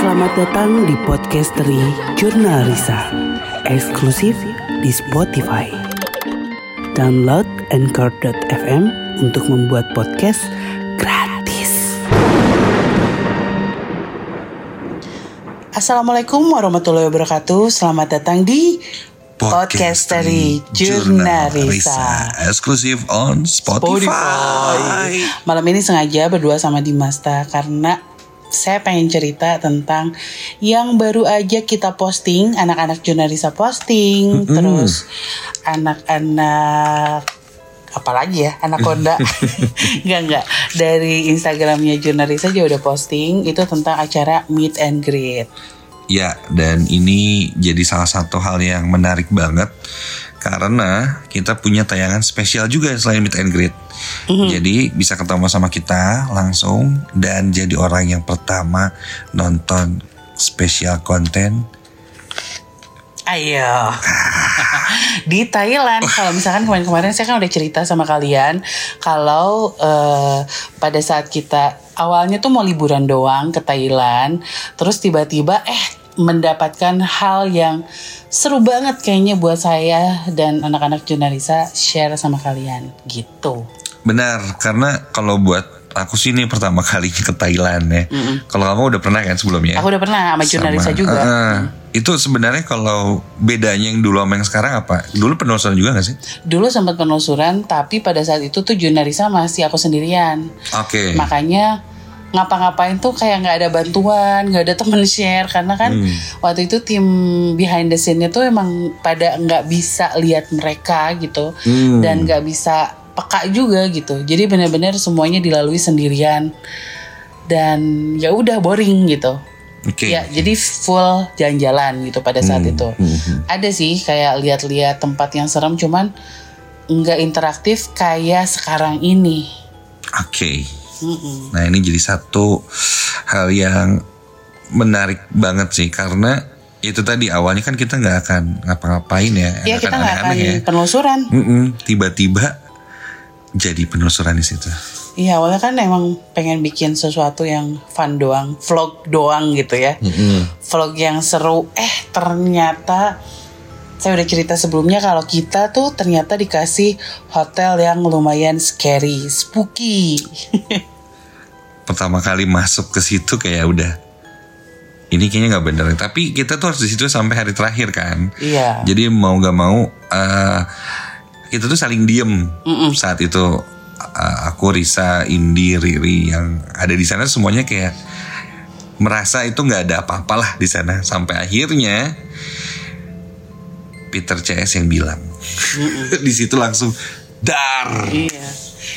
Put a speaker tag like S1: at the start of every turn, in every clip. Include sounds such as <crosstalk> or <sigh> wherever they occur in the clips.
S1: Selamat datang di Podcastery Jurnal Risa. Eksklusif di Spotify. Download Anchor.fm untuk membuat podcast gratis. Assalamualaikum warahmatullahi wabarakatuh. Selamat datang di Podcastery Jurnal Risa.
S2: Eksklusif on Spotify.
S1: Spotify. Malam ini sengaja berdua sama Dimasta karena saya pengen cerita tentang yang baru aja kita posting, anak-anak Jurnalisa posting, terus anak-anak apalagi ya anak Honda. <laughs> Nggak nggak. Dari Instagramnya Jurnalisa aja udah posting itu tentang acara meet and greet.
S2: Ya, dan ini jadi salah satu hal yang menarik banget karena kita punya tayangan spesial juga selain meet and greet. Jadi bisa ketemu sama kita langsung dan jadi orang yang pertama nonton spesial konten.
S1: Ayo. <laughs> Di Thailand. Kalau misalkan kemarin-kemarin saya kan udah cerita sama kalian kalau eh, pada saat kita awalnya tuh mau liburan doang ke Thailand terus tiba-tiba eh mendapatkan hal yang seru banget kayaknya buat saya dan anak-anak jurnalisa share sama kalian gitu.
S2: Benar, karena kalau buat aku sih ini pertama <laughs> kali ke Thailand ya. Kalau kamu udah pernah kan sebelumnya?
S1: Aku udah pernah sama jurnalisa
S2: Sama,
S1: juga.
S2: eh, itu sebenarnya kalau bedanya yang dulu sama yang sekarang apa? Dulu penelusuran juga gak sih?
S1: Dulu sempat penelusuran tapi pada saat itu tuh jurnalisa masih aku sendirian.
S2: Oke.
S1: makanya ngapa-ngapain tuh kayak nggak ada bantuan nggak ada temen share. Karena kan waktu itu tim behind the scene-nya tuh emang pada nggak bisa lihat mereka gitu.
S2: Hmm.
S1: dan nggak bisa peka juga gitu. Jadi benar-benar semuanya dilalui sendirian. Dan ya udah boring gitu.
S2: Oke.
S1: ya jadi full jalan-jalan gitu pada saat
S2: Hmm,
S1: itu. Ada sih kayak lihat-lihat tempat yang serem cuman nggak interaktif kayak sekarang ini.
S2: Oke. Nah ini jadi satu hal yang menarik banget sih karena itu tadi awalnya kan kita nggak akan ngapa-ngapain ya.
S1: Iya
S2: nggak
S1: kita nggak akan
S2: ya.
S1: penelusuran.
S2: Mm-mm, Tiba-tiba jadi penelusuran di situ.
S1: Iya awalnya kan emang pengen bikin sesuatu yang fun doang, vlog doang gitu ya. Vlog yang seru. Eh ternyata saya udah cerita sebelumnya kalau kita tuh ternyata dikasih hotel yang lumayan scary, spooky. <laughs>
S2: Pertama kali masuk ke situ kayak udah ini kayaknya nggak bener. Tapi kita tuh harus di situ sampai hari terakhir kan.
S1: Iya.
S2: Jadi mau nggak mau eh, kita tuh saling diem saat itu eh, aku Risa, Indi, Riri yang ada di sana semuanya kayak merasa itu nggak ada apa-apalah di sana sampai akhirnya Peter CS yang bilang <laughs> di situ langsung dar.
S1: Iya.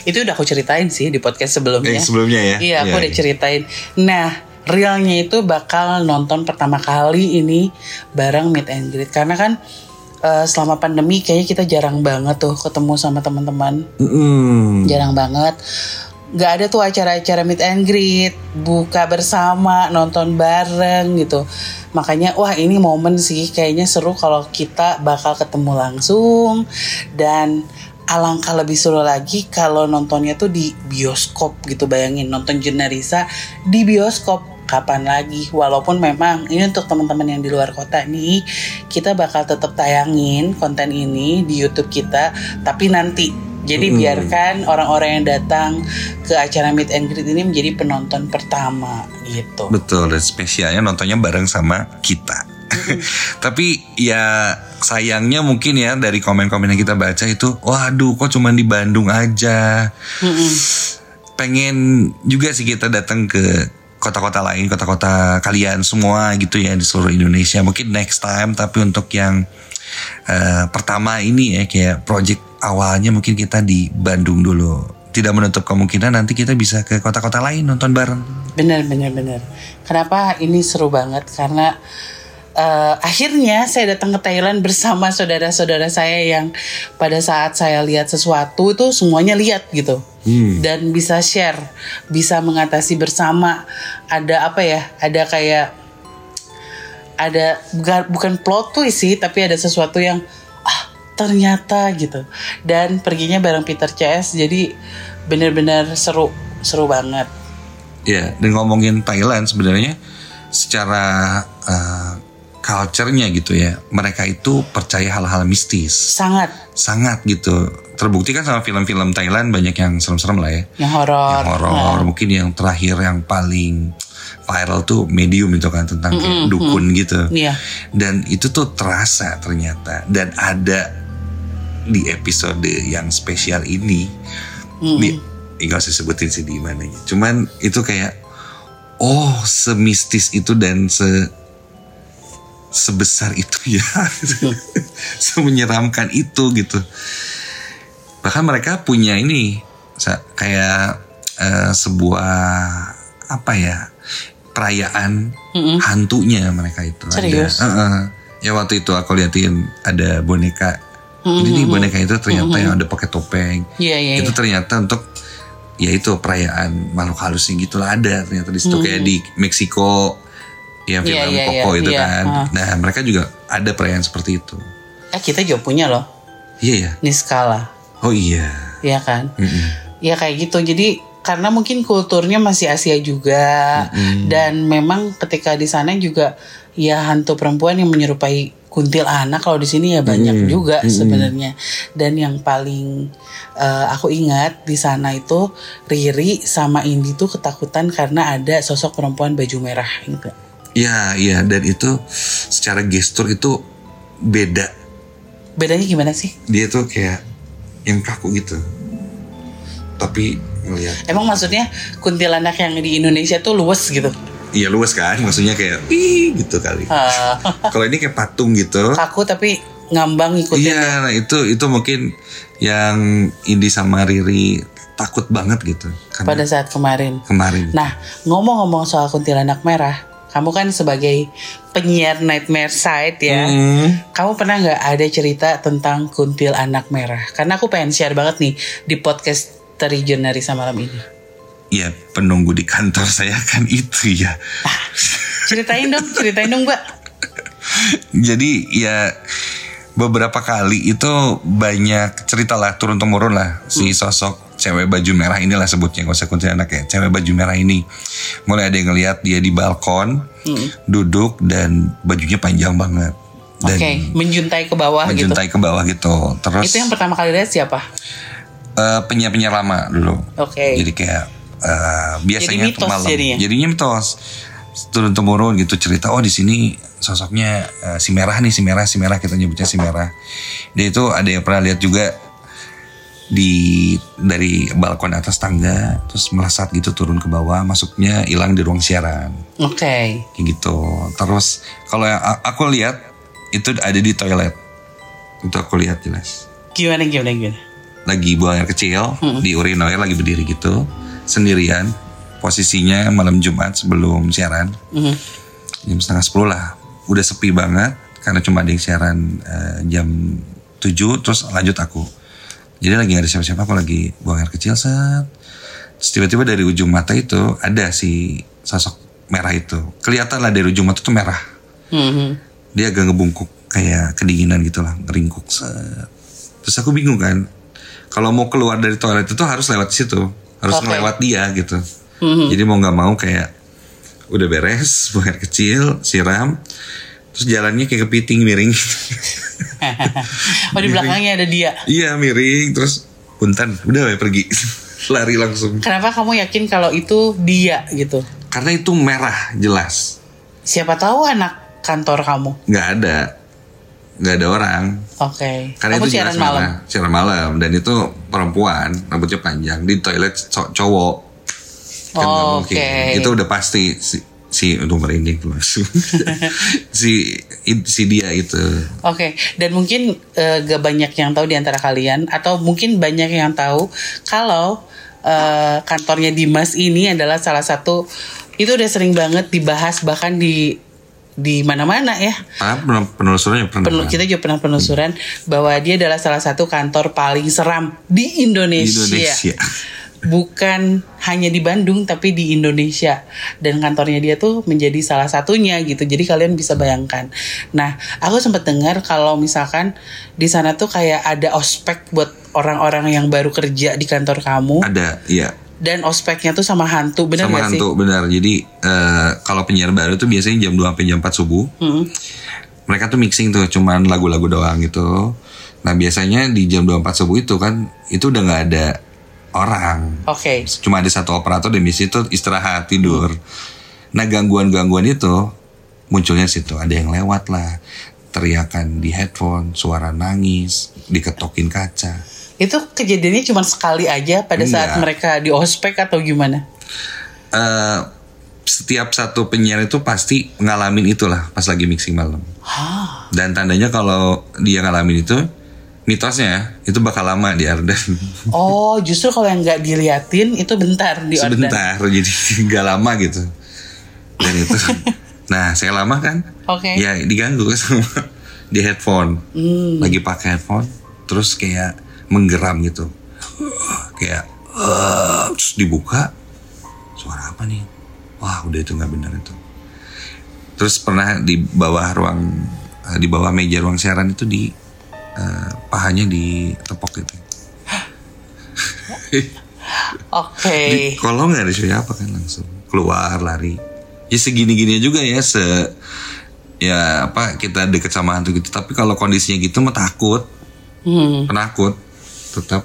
S1: Itu udah aku ceritain sih di podcast sebelumnya.
S2: Eh, sebelumnya ya?
S1: Iya, aku
S2: Iya,
S1: udah
S2: iya.
S1: ceritain. Nah, realnya itu bakal nonton pertama kali ini bareng meet and greet karena kan eh, selama pandemi kayaknya kita jarang banget tuh ketemu sama teman-teman.
S2: Mm-mm.
S1: Jarang banget. Gak ada tuh acara-acara meet and greet, buka bersama, nonton bareng gitu. Makanya wah ini momen sih kayaknya seru kalau kita bakal ketemu langsung. Dan alangkah lebih seru lagi kalau nontonnya tuh di bioskop gitu bayangin. Nonton Jurnalisa di bioskop. Kapan lagi? Walaupun memang ini untuk teman-teman yang di luar kota nih kita bakal tetap tayangin konten ini di YouTube kita. Tapi nanti jadi biarkan orang-orang yang datang ke acara meet and greet ini menjadi penonton pertama gitu
S2: Betul, dan spesialnya nontonnya bareng sama kita. <laughs> Tapi ya sayangnya mungkin ya dari komen-komen yang kita baca itu, waduh kok cuma di Bandung aja. Pengen juga sih kita datang ke kota-kota lain, kota-kota kalian semua gitu ya di seluruh Indonesia. Mungkin next time, tapi untuk yang eh, pertama ini ya kayak project awalnya mungkin kita di Bandung dulu. Tidak menutup kemungkinan nanti kita bisa ke kota-kota lain nonton bareng.
S1: Bener bener bener. Kenapa ini seru banget? Karena eh, akhirnya saya datang ke Thailand bersama saudara-saudara saya yang pada saat saya lihat sesuatu itu semuanya lihat gitu. Dan bisa share, bisa mengatasi bersama. Ada apa ya? Ada kayak ada bukan, plot twist sih, tapi ada sesuatu yang ah ternyata gitu. Dan perginya bareng Peter CS, jadi bener-bener seru, seru banget.
S2: Ya, dan ngomongin Thailand sebenarnya secara uh, culture-nya gitu ya, mereka itu percaya hal-hal mistis.
S1: Sangat
S2: Sangat gitu. Terbukti kan sama film-film Thailand banyak yang serem-serem lah ya.
S1: yang horor.
S2: Yang horor, mungkin yang terakhir yang paling viral tuh medium itu kan tentang kayak dukun gitu.
S1: Iya.
S2: Dan itu tuh terasa ternyata dan ada di episode yang spesial ini di nggak usah sebutin sih di mananya. Cuman itu kayak oh semistis itu dan se sebesar itu ya, <laughs> semenyeramkan itu gitu. Bahkan mereka punya ini kayak eh, sebuah apa ya perayaan hantunya mereka itu. Ada.
S1: Serius?
S2: Heeh. Ya waktu itu aku liatin ada boneka. Jadi nih boneka itu ternyata yang ada pakai topeng.
S1: Iya, iya,
S2: Itu
S1: iya.
S2: ternyata untuk ya itu perayaan makhluk halusnya gitulah ada ternyata di situ kayak di Meksiko ya film
S1: Iya, iya,
S2: Coco
S1: iya,
S2: itu
S1: iya.
S2: kan.
S1: Ah.
S2: Nah mereka juga ada perayaan seperti itu.
S1: Eh kita juga punya loh.
S2: Iya ya.
S1: Niskala.
S2: Oh iya.
S1: Iya kan?
S2: Mm-mm.
S1: Ya kayak gitu. Jadi karena mungkin kulturnya masih Asia juga dan memang ketika di sana juga ya hantu perempuan yang menyerupai kuntilanak kalau di sini ya banyak juga sebenarnya. Dan yang paling eh, aku ingat di sana itu Riri sama Indi tuh ketakutan karena ada sosok perempuan baju merah gitu.
S2: Iya iya dan itu secara gestur itu beda.
S1: Bedanya gimana sih?
S2: Dia tuh kayak yang kaku gitu. Tapi ngeliat
S1: Emang maksudnya kuntilanak yang di Indonesia tuh luwes gitu.
S2: Iya luas kan, maksudnya kayak ih gitu kali.
S1: Eh, <laughs>
S2: Kalau ini kayak patung gitu.
S1: kaku tapi ngambang ngikutin
S2: Iya, nah itu itu mungkin yang Indi sama Riri takut banget gitu. Karena
S1: pada saat kemarin.
S2: kemarin.
S1: Nah, ngomong-ngomong soal kuntilanak merah, kamu kan sebagai penyiar Nightmare Side ya,
S2: Hmm.
S1: kamu pernah nggak ada cerita tentang kuntilanak merah? Karena aku pengen share banget nih di podcast Terigionarisa malam ini.
S2: Ya penunggu di kantor saya kan itu ya.
S1: Ceritain dong, ceritain dong mbak.
S2: Jadi ya beberapa kali itu banyak cerita lah turun temurun lah si sosok cewek baju merah inilah sebutnya gak usah kuntilanak ya cewek baju merah ini mulai ada yang ngeliat dia di balkon duduk dan bajunya panjang banget dan
S1: Oke, menjuntai ke bawah gitu.
S2: menjuntai ke bawah gitu terus
S1: Itu yang pertama kali lihat siapa?
S2: Eh, penyiar-penyiar lama dulu
S1: Oke.
S2: jadi kayak eh, biasanya
S1: mitos
S2: tuh malam
S1: jadinya.
S2: jadinya mitos turun temurun gitu cerita oh di sini sosoknya eh, si merah nih si merah si merah kita nyebutnya si merah dia itu ada yang pernah lihat juga di dari balkon atas tangga terus melesat gitu turun ke bawah masuknya hilang di ruang siaran
S1: Oke.
S2: kayak gitu terus kalau yang aku lihat itu ada di toilet itu aku lihat jelas
S1: Gimana gimana gimana?
S2: Lagi buang air kecil di urinoir lagi berdiri gitu. Sendirian posisinya malam Jumat sebelum siaran.
S1: Mhm.
S2: jam setengah sepuluh lah. Udah sepi banget karena cuma ada yang siaran eh, jam 7 terus lanjut aku. Jadi lagi gak ada siapa-siapa aku lagi buang air kecil set. Terus tiba-tiba dari ujung mata itu ada si sosok merah itu. Kelihatan lah dari ujung mata tuh merah.
S1: Mhm.
S2: dia agak ngebungkuk kayak kedinginan gitu lah ngeringkuk set. terus aku bingung kan kalau mau keluar dari toilet itu harus lewat situ. Harus
S1: Oke.
S2: ngelewat dia gitu. Jadi mau nggak mau kayak udah beres <laughs> buang air kecil siram terus jalannya kayak kepiting miring. <laughs>
S1: Oh di belakangnya ada dia.
S2: iya miring terus punten udah we, pergi. <laughs> Lari langsung.
S1: Kenapa kamu yakin kalau itu dia gitu?
S2: karena itu merah jelas.
S1: Siapa tahu anak kantor kamu.
S2: nggak ada nggak ada orang
S1: Oke.
S2: Karena
S1: Kamu
S2: itu
S1: siaran malam.
S2: Siaran malam dan itu perempuan, rambutnya panjang di toilet co- cowok. Kan
S1: Oh, oke.
S2: Itu udah pasti si si untuk merinding <laughs> si si dia itu.
S1: Oke, dan mungkin eh, gak banyak yang tahu di antara kalian atau mungkin banyak yang tahu kalau eh, kantornya Dimas ini adalah salah satu itu udah sering banget dibahas bahkan di di mana-mana ya.
S2: Ah, pen- penelusurannya pernah.
S1: Penel- kita juga pernah penelusuran bahwa dia adalah salah satu kantor paling seram di
S2: di
S1: Indonesia.
S2: Indonesia.
S1: Bukan hanya di Bandung tapi di Indonesia dan kantornya dia tuh menjadi salah satunya gitu. Jadi kalian bisa bayangkan. Nah, aku sempat dengar kalau misalkan di sana tuh kayak ada ospek buat orang-orang yang baru kerja di kantor kamu.
S2: Ada, iya.
S1: Dan ospeknya tuh sama hantu, bener
S2: sama
S1: gak sih?
S2: hantu benar. Jadi eh, kalau penyiar baru tuh biasanya jam 2 sampai jam 4 subuh.
S1: Hmm.
S2: Mereka tuh mixing tuh cuman lagu-lagu doang gitu. Nah, biasanya di jam 2 4 subuh itu kan itu udah nggak ada orang.
S1: Oke.
S2: Cuma ada satu operator dan di situ istirahat tidur. Nah, gangguan-gangguan itu munculnya situ. Ada yang lewat lah. Teriakan di headphone, suara nangis, diketokin kaca.
S1: Itu kejadiannya cuma sekali aja pada saat
S2: Enggak.
S1: mereka di ospek atau gimana?
S2: eh setiap satu penyiar itu pasti ngalamin itulah pas lagi mixing malam.
S1: Hah.
S2: Dan tandanya kalau dia ngalamin itu, mitosnya itu bakal lama di Ardan. <laughs>
S1: Oh, justru kalau yang nggak diliatin itu bentar di.
S2: Sebentar, jadi <laughs> nggak lama gitu. Dan itu, <laughs> nah saya lama kan,
S1: Oke.
S2: ya diganggu sama di headphone,
S1: Hmm.
S2: lagi pakai headphone, terus kayak menggeram gitu, kayak "Eh," terus dibuka, suara apa nih? Wah udah itu nggak benar itu. Terus pernah di bawah ruang, eh, di bawah meja ruang siaran itu di eh, pahanya ditepok gitu. <gasps>
S1: Oke.
S2: di kolong nggak ada siapa kan langsung keluar lari ya segini-gini juga ya se ya apa kita deket sama hantu gitu tapi kalau kondisinya gitu mah takut
S1: Hmm.
S2: penakut tetap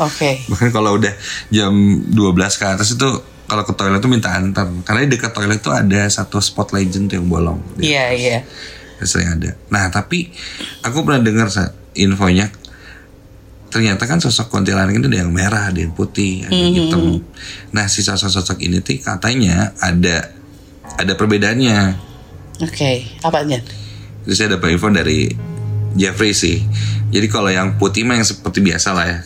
S1: Oke. <laughs>
S2: bahkan kalau udah jam 12 ke atas itu kalau ke toilet tuh minta antar karena di dekat toilet tuh ada satu spot legend tuh yang bolong
S1: Iya, iya.
S2: sering ada nah tapi aku pernah dengar infonya ternyata kan sosok kuntilanak itu ada yang merah ada yang putih ada yang hitam nah si sosok-sosok ini tuh katanya ada ada perbedaannya
S1: Oke. Apanya?
S2: Terus saya dapat info dari Jeffrey sih jadi kalau yang putih mah yang seperti biasa lah ya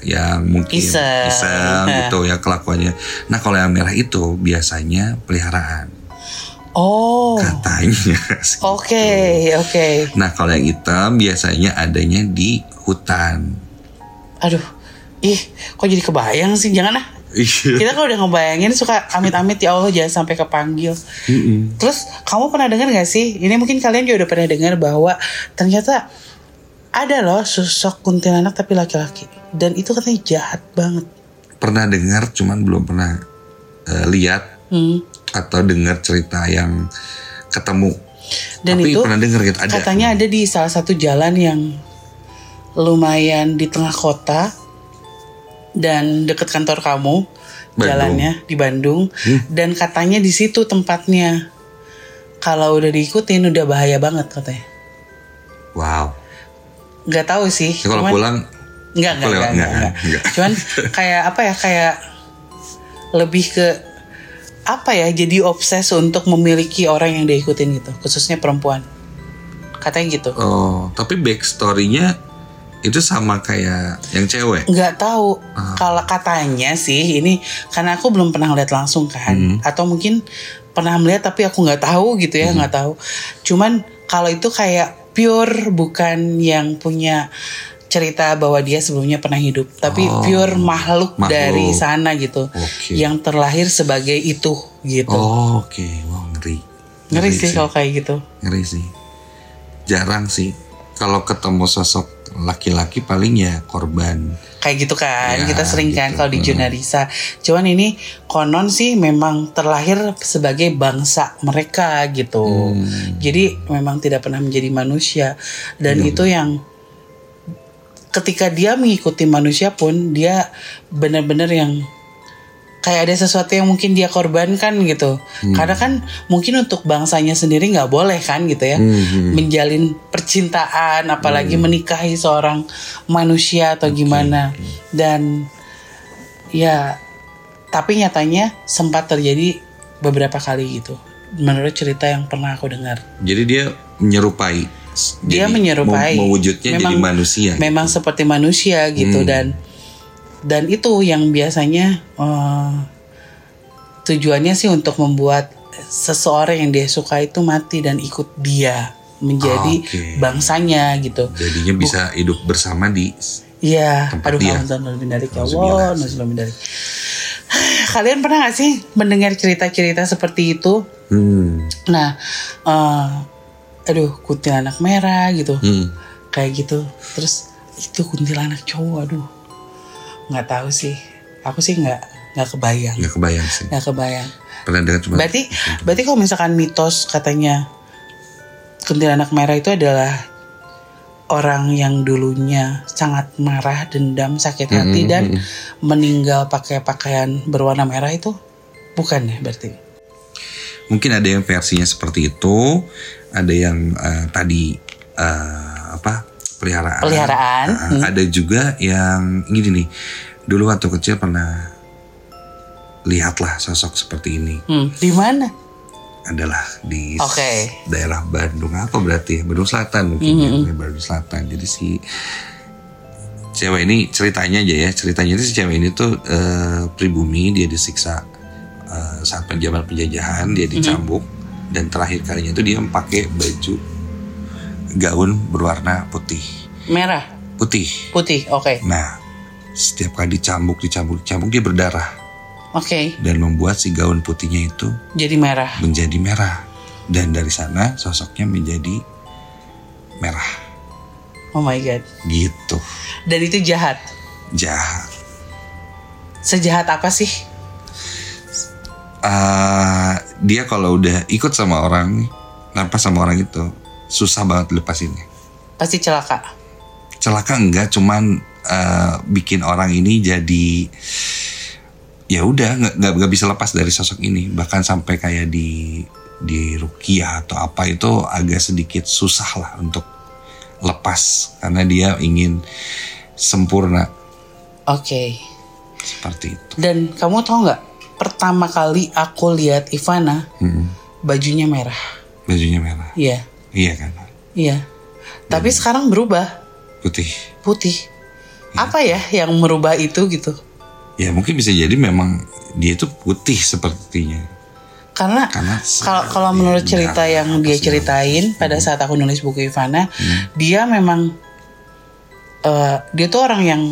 S2: yang mungkin
S1: Iseng.
S2: iseng <laughs> gitu ya kelakuannya nah kalau yang merah itu biasanya peliharaan
S1: Oh.
S2: katanya.
S1: Oke, oke.
S2: Nah kalau yang hitam biasanya adanya di hutan.
S1: Aduh. Ih, kok jadi kebayang sih? Jangan ah. Kita kalau udah ngebayangin suka amit-amit ya Allah jangan sampai kepanggil. Terus kamu pernah dengar gak sih? Ini mungkin kalian juga udah pernah dengar bahwa ternyata ada loh sosok kuntilanak tapi laki-laki dan itu katanya jahat banget.
S2: Pernah dengar cuman belum pernah eh, lihat
S1: Hmm.
S2: atau dengar cerita yang ketemu.
S1: Dan
S2: Tapi
S1: itu
S2: pernah dengar gitu ada.
S1: katanya ada di salah satu jalan yang lumayan di tengah kota dan deket kantor kamu
S2: Bandung.
S1: jalannya di Bandung dan katanya di situ tempatnya kalau udah diikutin udah bahaya banget katanya
S2: Wow.
S1: nggak tahu sih
S2: Jadi kalau
S1: cuman-
S2: pulang
S1: nggak nggak
S2: aku lewat,
S1: nggak, nggak,
S2: nggak,
S1: nggak.
S2: nggak.
S1: cuman <laughs> kayak apa ya kayak lebih ke apa ya jadi obses untuk memiliki orang yang diikutin gitu khususnya perempuan katanya gitu
S2: oh tapi backstorynya itu sama kayak yang cewek.
S1: nggak tahu
S2: Ah.
S1: kalau katanya sih ini karena aku belum pernah lihat langsung kan
S2: Hmm.
S1: atau mungkin pernah melihat tapi aku nggak tahu gitu ya
S2: Hmm.
S1: nggak tahu cuman kalau itu kayak pure bukan yang punya cerita bahwa dia sebelumnya pernah hidup tapi
S2: Oh.
S1: pure makhluk,
S2: Makhluk.
S1: dari sana gitu
S2: Oke.
S1: yang terlahir sebagai itu gitu
S2: Oh, oke. Wow, ngeri.
S1: ngeri sih kalau kayak gitu
S2: Ngeri sih. Jarang sih. Kalau ketemu sosok laki-laki paling ya korban.
S1: kayak gitu kan
S2: Ya,
S1: kita sering kan
S2: gitu.
S1: kalau di Junarisa cuman ini konon sih memang terlahir sebagai bangsa mereka gitu
S2: Hmm.
S1: jadi memang tidak pernah menjadi manusia dan
S2: Iya,
S1: itu yang ketika dia mengikuti manusia pun dia benar-benar yang kayak ada sesuatu yang mungkin dia korbankan gitu
S2: Hmm.
S1: karena kan mungkin untuk bangsanya sendiri nggak boleh kan gitu ya
S2: Hmm.
S1: menjalin percintaan apalagi menikahi seorang manusia atau gimana dan ya tapi nyatanya sempat terjadi beberapa kali gitu menurut cerita yang pernah aku dengar
S2: Jadi dia menyerupai.
S1: dia
S2: Jadi
S1: menyerupai
S2: Mewujudnya jadi manusia.
S1: memang seperti manusia gitu
S2: Hmm.
S1: dan dan itu yang biasanya eh, tujuannya sih untuk membuat seseorang yang dia suka itu mati dan ikut dia menjadi
S2: Oke.
S1: bangsanya gitu
S2: Jadinya bisa hidup bersama di
S1: Iya, aduh
S2: dia.
S1: dari ya. Allah. <sighs> Kalian pernah gak sih mendengar cerita-cerita seperti itu?
S2: hmm.
S1: Nah, eh, aduh kuntilanak merah gitu,
S2: Hmm.
S1: kayak gitu. Terus itu kuntilanak cowok, aduh, nggak tahu sih. Aku sih nggak nggak kebayang.
S2: Nggak kebayang sih.
S1: Nggak kebayang.
S2: Pernah dengar cuma
S1: berarti berarti kalau misalkan mitos katanya kuntilanak merah itu adalah orang yang dulunya sangat marah dendam sakit hati dan meninggal pakai pakaian berwarna merah itu bukan ya berarti?
S2: Mungkin ada yang versinya seperti itu. Ada yang eh, tadi eh, apa peliharaan.
S1: Peliharaan,
S2: Eh, ada juga yang gini nih. Dulu waktu kecil pernah lihatlah sosok seperti ini.
S1: Hmm, di mana?
S2: Adalah di
S1: Oke.
S2: daerah Bandung apa berarti ya? Bandung Selatan mungkin ya Bandung Selatan. Jadi si cewek ini ceritanya aja ya. Ceritanya itu si cewek ini tuh eh, pribumi dia disiksa eh, saat zaman penjajahan dia dicambuk dan terakhir kalinya itu dia pakai baju gaun berwarna putih.
S1: Merah?
S2: Putih.
S1: Putih oke.
S2: Nah setiap kali dicambuk dicambuk dicambuk dia berdarah.
S1: Oke.
S2: Dan membuat si gaun putihnya itu
S1: jadi merah.
S2: menjadi merah. Dan dari sana sosoknya menjadi merah.
S1: Oh my god.
S2: Gitu.
S1: Dan itu jahat?
S2: Jahat.
S1: Sejahat apa sih?
S2: Ah, dia kalau udah ikut sama orang tanpa sama orang itu susah banget lepasinnya
S1: pasti celaka?
S2: Celaka enggak cuman eh, bikin orang ini jadi ya udah nggak nggak bisa lepas dari sosok ini. Bahkan sampai kayak di di rukiah atau apa itu agak sedikit susah lah untuk lepas. Karena dia ingin sempurna.
S1: Oke.
S2: Seperti itu.
S1: dan kamu tahu nggak pertama kali aku lihat Ivana
S2: Mm-mm.
S1: bajunya merah.
S2: Bajunya merah,
S1: iya
S2: iya kan?
S1: iya. Tapi sekarang berubah.
S2: Putih.
S1: putih. Apa ya yang merubah itu gitu?
S2: Ya mungkin bisa jadi memang dia itu putih sepertinya.
S1: karena
S2: Karena
S1: kalau kalau menurut cerita
S2: darah
S1: yang dia ceritain pada saat aku nulis buku Ivana dia memang eh, dia tuh orang yang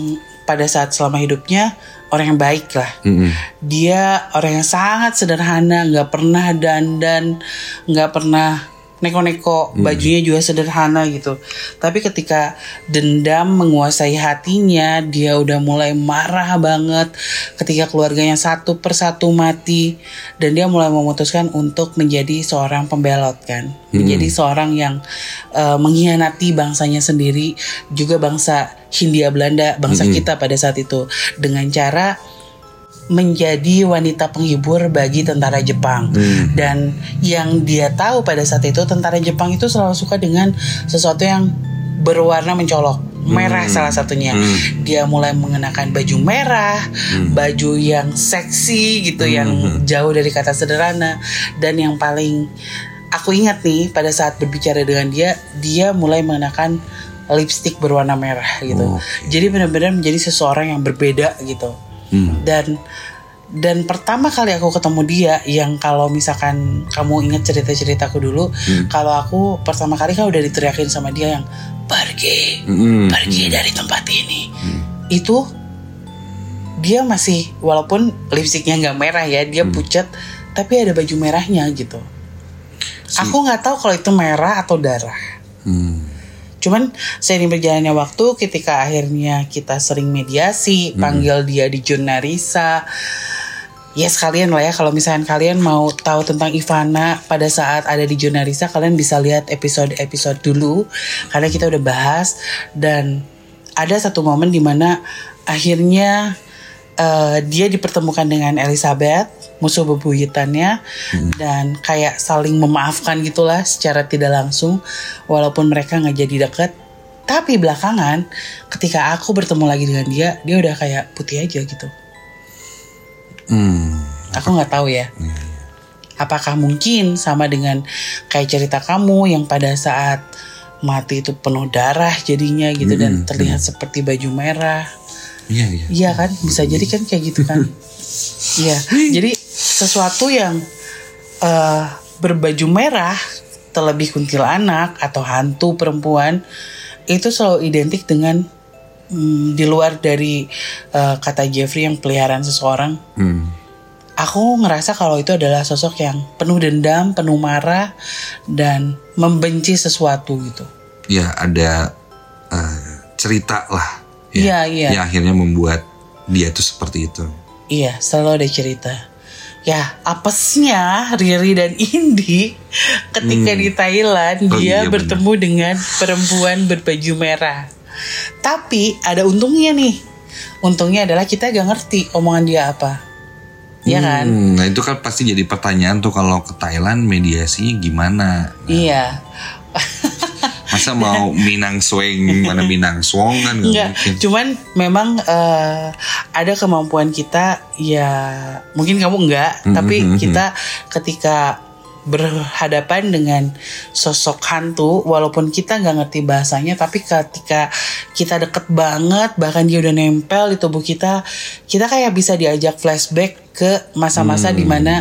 S1: pada saat selama hidupnya orang yang baik lah.
S2: Mm-mm.
S1: dia orang yang sangat sederhana nggak pernah dandan nggak pernah neko-neko bajunya juga sederhana gitu. Tapi ketika dendam menguasai hatinya dia udah mulai marah banget ketika keluarganya satu persatu mati dan dia mulai memutuskan untuk menjadi seorang pembelot kan. Menjadi seorang yang eh, mengkhianati bangsanya sendiri juga bangsa Hindia Belanda bangsa kita pada saat itu. Dengan cara menjadi wanita penghibur bagi tentara Jepang. Dan yang dia tahu pada saat itu tentara Jepang itu selalu suka dengan sesuatu yang berwarna mencolok. Merah salah satunya. Dia mulai mengenakan baju merah baju yang seksi gitu yang jauh dari kata sederhana. Dan yang paling aku ingat nih pada saat berbicara dengan dia dia mulai mengenakan lipstick berwarna merah gitu.
S2: Oke.
S1: jadi benar-benar menjadi seseorang yang berbeda gitu
S2: Hmm.
S1: dan dan pertama kali aku ketemu dia yang kalau misalkan kamu ingat cerita-ceritaku dulu kalau aku pertama kali kan udah diteriakin sama dia yang pergi
S2: Mm-mm.
S1: pergi dari tempat ini. Itu dia masih walaupun lipstiknya nggak merah ya dia pucat tapi ada baju merahnya gitu. Aku nggak tahu kalau itu merah atau darah.
S2: Hmm.
S1: Cuman seiring berjalannya waktu ketika akhirnya kita sering mediasi, panggil dia di Jurnarisa. Ya sekalian lah ya kalau misalnya kalian mau tahu tentang Ivana pada saat ada di Jurnarisa kalian bisa lihat episode-episode dulu karena kita udah bahas dan ada satu momen di mana akhirnya eh, dia dipertemukan dengan Elizabeth musuh bebuyutannya dan kayak saling memaafkan gitulah secara tidak langsung walaupun mereka nggak jadi deket. Tapi belakangan ketika aku bertemu lagi dengan dia dia udah kayak putih aja gitu.
S2: Hmm.
S1: aku nggak tahu ya. Apakah mungkin sama dengan kayak cerita kamu yang pada saat mati itu penuh darah jadinya gitu dan terlihat seperti baju merah?
S2: Iya iya.
S1: Iya kan, bisa jadi kan kayak gitu kan. <laughs> Iya, jadi sesuatu yang eh, berbaju merah, terlebih kuntilanak atau hantu perempuan, itu selalu identik dengan mm, di luar dari eh, kata Jeffrey yang peliharaan seseorang.
S2: Hmm.
S1: Aku ngerasa kalau itu adalah sosok yang penuh dendam, penuh marah, dan membenci sesuatu gitu.
S2: Ya ada eh, cerita lah.
S1: Iya, iya.
S2: Yang akhirnya membuat dia tuh seperti itu.
S1: Iya, selalu ada cerita. Ya, apesnya Riri dan Indi ketika di Thailand
S2: Oh,
S1: dia
S2: iya,
S1: bertemu dengan perempuan berbaju merah. Tapi ada untungnya nih. Untungnya adalah kita gak ngerti omongan dia apa. Iya kan?
S2: Hmm, nah itu kan pasti jadi pertanyaan tuh kalau ke Thailand mediasinya gimana?
S1: Iya.
S2: Masa mau Minang Swing mana Minang Swong kan nggak
S1: Enggak,
S2: mungkin.
S1: cuman memang eh, ada kemampuan kita ya mungkin kamu enggak,
S2: Hmm,
S1: tapi kita ketika berhadapan dengan sosok hantu walaupun kita nggak ngerti bahasanya tapi ketika kita deket banget bahkan dia udah nempel di tubuh kita kita kayak bisa diajak flashback ke masa-masa
S2: Hmm.
S1: di mana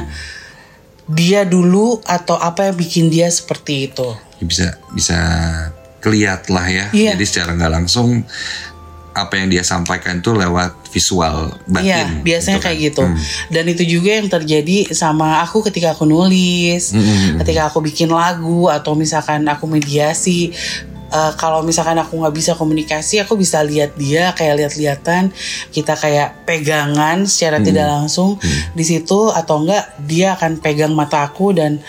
S1: dia dulu atau apa yang bikin dia seperti itu
S2: Ya bisa bisa keliat lah ya.
S1: Iya.
S2: Jadi secara nggak langsung apa yang dia sampaikan tuh lewat visual batin.
S1: Iya, biasanya
S2: gitu kan.
S1: kayak gitu.
S2: Hmm.
S1: Dan itu juga yang terjadi sama aku ketika aku nulis,
S2: Hmm.
S1: ketika aku bikin lagu atau misalkan aku mediasi. Eh, kalau misalkan aku nggak bisa komunikasi, aku bisa lihat dia kayak lihat-lihatan, kita kayak pegangan secara tidak langsung di situ atau enggak dia akan pegang mata aku dan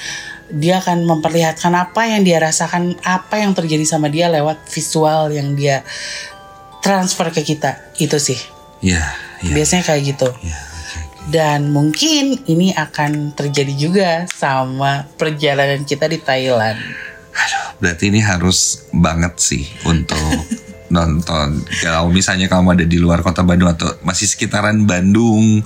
S1: dia akan memperlihatkan apa yang dia rasakan, apa yang terjadi sama dia lewat visual yang dia transfer ke kita. Itu sih.
S2: Iya, iya.
S1: Biasanya kayak gitu.
S2: Oke, oke.
S1: Dan mungkin ini akan terjadi juga sama perjalanan kita di Thailand.
S2: Aduh, berarti ini harus banget sih untuk <laughs> nonton. Kalau misalnya kamu ada di luar kota Bandung atau masih sekitaran Bandung,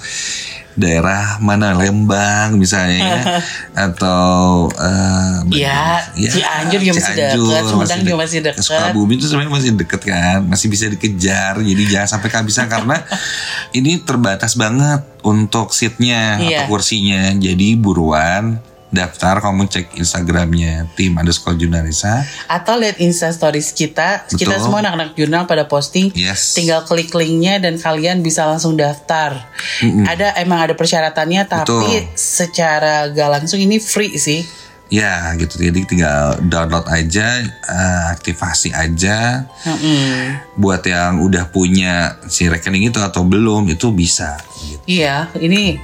S2: daerah mana Lembang misalnya ya, <laughs> atau eh,
S1: Ya, Cianjur juga masih deket, Sumedang juga masih deket.
S2: Sukabumi itu sebenarnya masih deket kan, masih bisa dikejar. Jadi jangan sampai kehabisan karena <laughs> ini terbatas banget untuk seatnya
S1: Iya.
S2: atau kursinya. Jadi buruan daftar kamu cek Instagramnya tim underscore jurnalisa
S1: Atau lihat Insta Stories kita, kita
S2: Betul.
S1: semua anak-anak jurnal pada posting.
S2: Yes.
S1: Tinggal klik linknya dan kalian bisa langsung daftar. Ada emang ada persyaratannya, tapi
S2: Betul.
S1: secara gak langsung ini free sih.
S2: Ya gitu jadi tinggal download aja, eh, aktivasi aja.
S1: Mm-mm.
S2: Buat yang udah punya si rekening itu atau belum itu bisa. Gitu.
S1: Iya, ini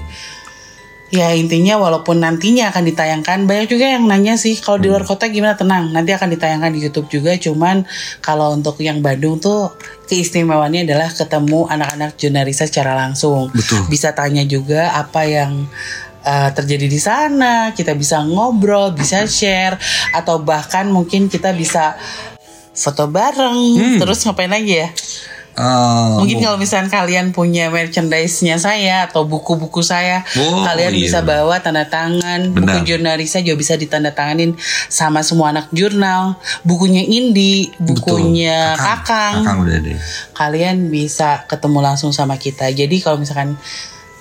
S1: ya intinya walaupun nantinya akan ditayangkan banyak juga yang nanya sih kalau di luar kota gimana? Tenang nanti akan ditayangkan di YouTube juga cuman kalau untuk yang Bandung tuh keistimewaannya adalah ketemu anak-anak jurnalisa secara langsung.
S2: Betul.
S1: bisa tanya juga apa yang uh, terjadi di sana kita bisa ngobrol bisa share atau bahkan mungkin kita bisa foto bareng. Terus ngapain lagi ya
S2: Eh,
S1: Mungkin kalau misalnya kalian punya merchandise-nya saya atau buku-buku saya,
S2: Oh,
S1: kalian
S2: iya.
S1: bisa bawa tanda tangan.
S2: Benar.
S1: Buku jurnalisa juga bisa ditanda tanganin sama semua anak jurnal. Bukunya Indi, bukunya
S2: Betul.
S1: Kakang.
S2: Kakang udah deh.
S1: Kalian bisa ketemu langsung sama kita. Jadi kalau misalkan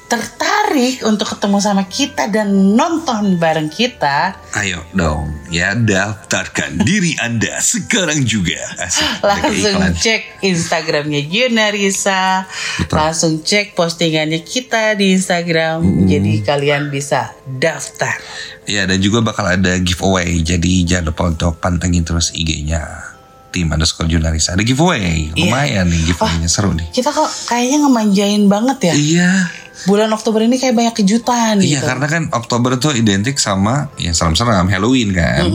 S1: tertarik untuk ketemu sama kita dan nonton bareng kita,
S2: Ayo dong ya daftarkan <laughs> diri anda sekarang juga. Asik,
S1: langsung cek Instagramnya Junarisa,
S2: Betul.
S1: langsung cek postingannya kita di Instagram. Jadi kalian bisa daftar.
S2: Ya dan juga bakal ada giveaway Jadi jangan lupa untuk pantengin terus IG-nya Tim underscore jurnalisa Ada giveaway
S1: Iya.
S2: Lumayan nih giveaway-nya seru nih
S1: Kita kok kayaknya ngemanjain banget ya.
S2: Iya
S1: Bulan Oktober ini kayak banyak kejutan
S2: Iya
S1: gitu.
S2: karena kan Oktober tuh identik sama Ya seram-seram Halloween kan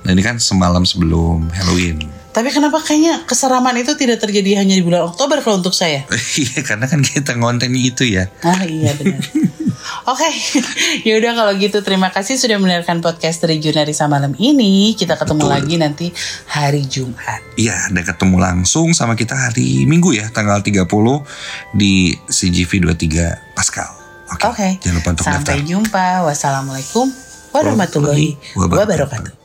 S2: Nah ini kan semalam sebelum Halloween
S1: Tapi kenapa kayaknya keseraman itu tidak terjadi hanya di bulan Oktober kalau untuk saya? <laughs>
S2: Iya karena kan kita ngonten itu ya
S1: Ah iya benar. <laughs> Oke, <laughs> ya udah kalau gitu terima kasih sudah mendengarkan podcast dari Junarisa malam ini. Kita ketemu
S2: Betul.
S1: lagi nanti hari Jumat.
S2: Iya dan ketemu langsung sama kita hari Minggu ya Tanggal 30 di CGV 23 Pascal Oke
S1: Oke.
S2: Jangan lupa untuk
S1: Sampai
S2: daftar
S1: jumpa. Wassalamualaikum warahmatullahi Wabarakatuh.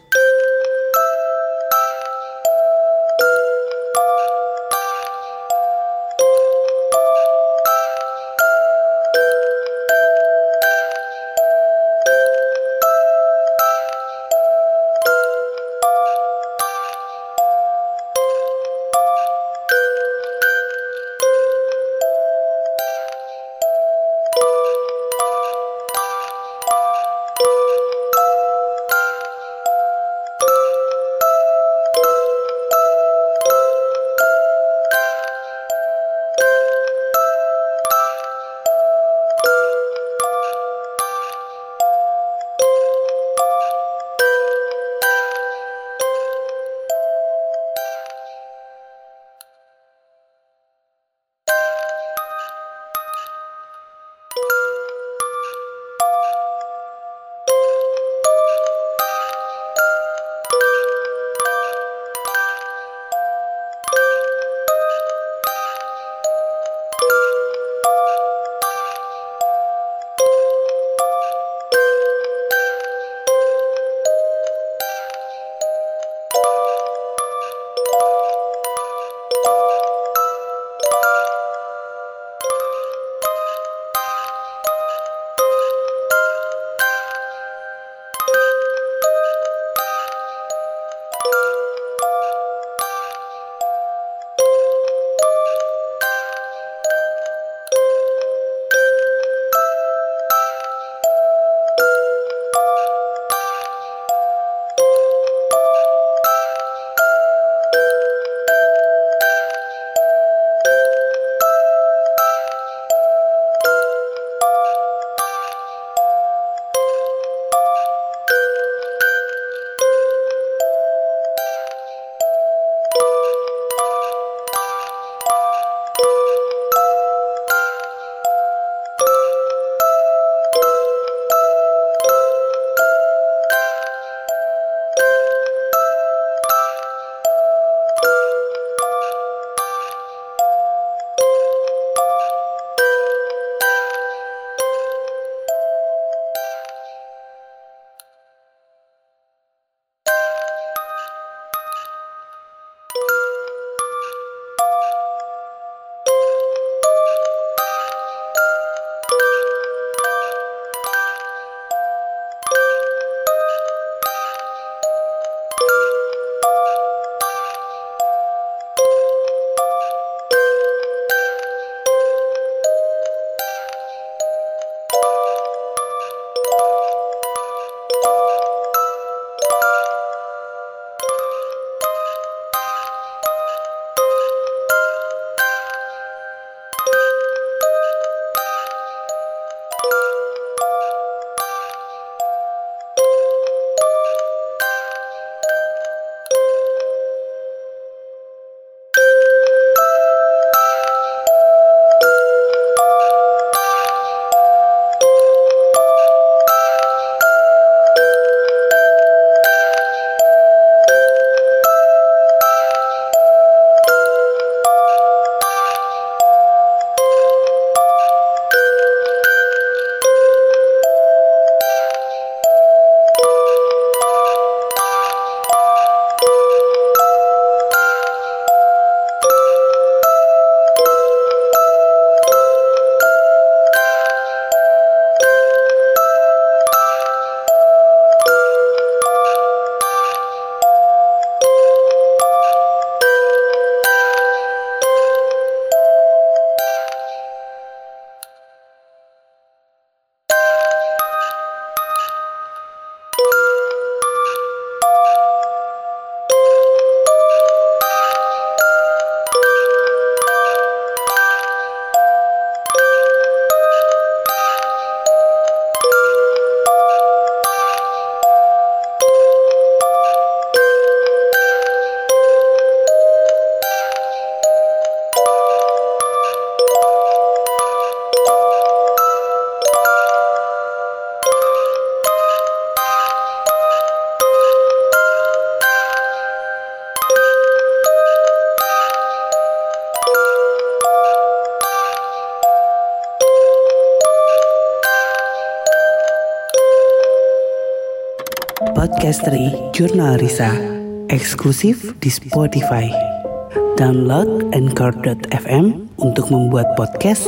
S1: Podcastery Jurnal Risa, eksklusif di Spotify. Download Anchor.fm untuk membuat podcast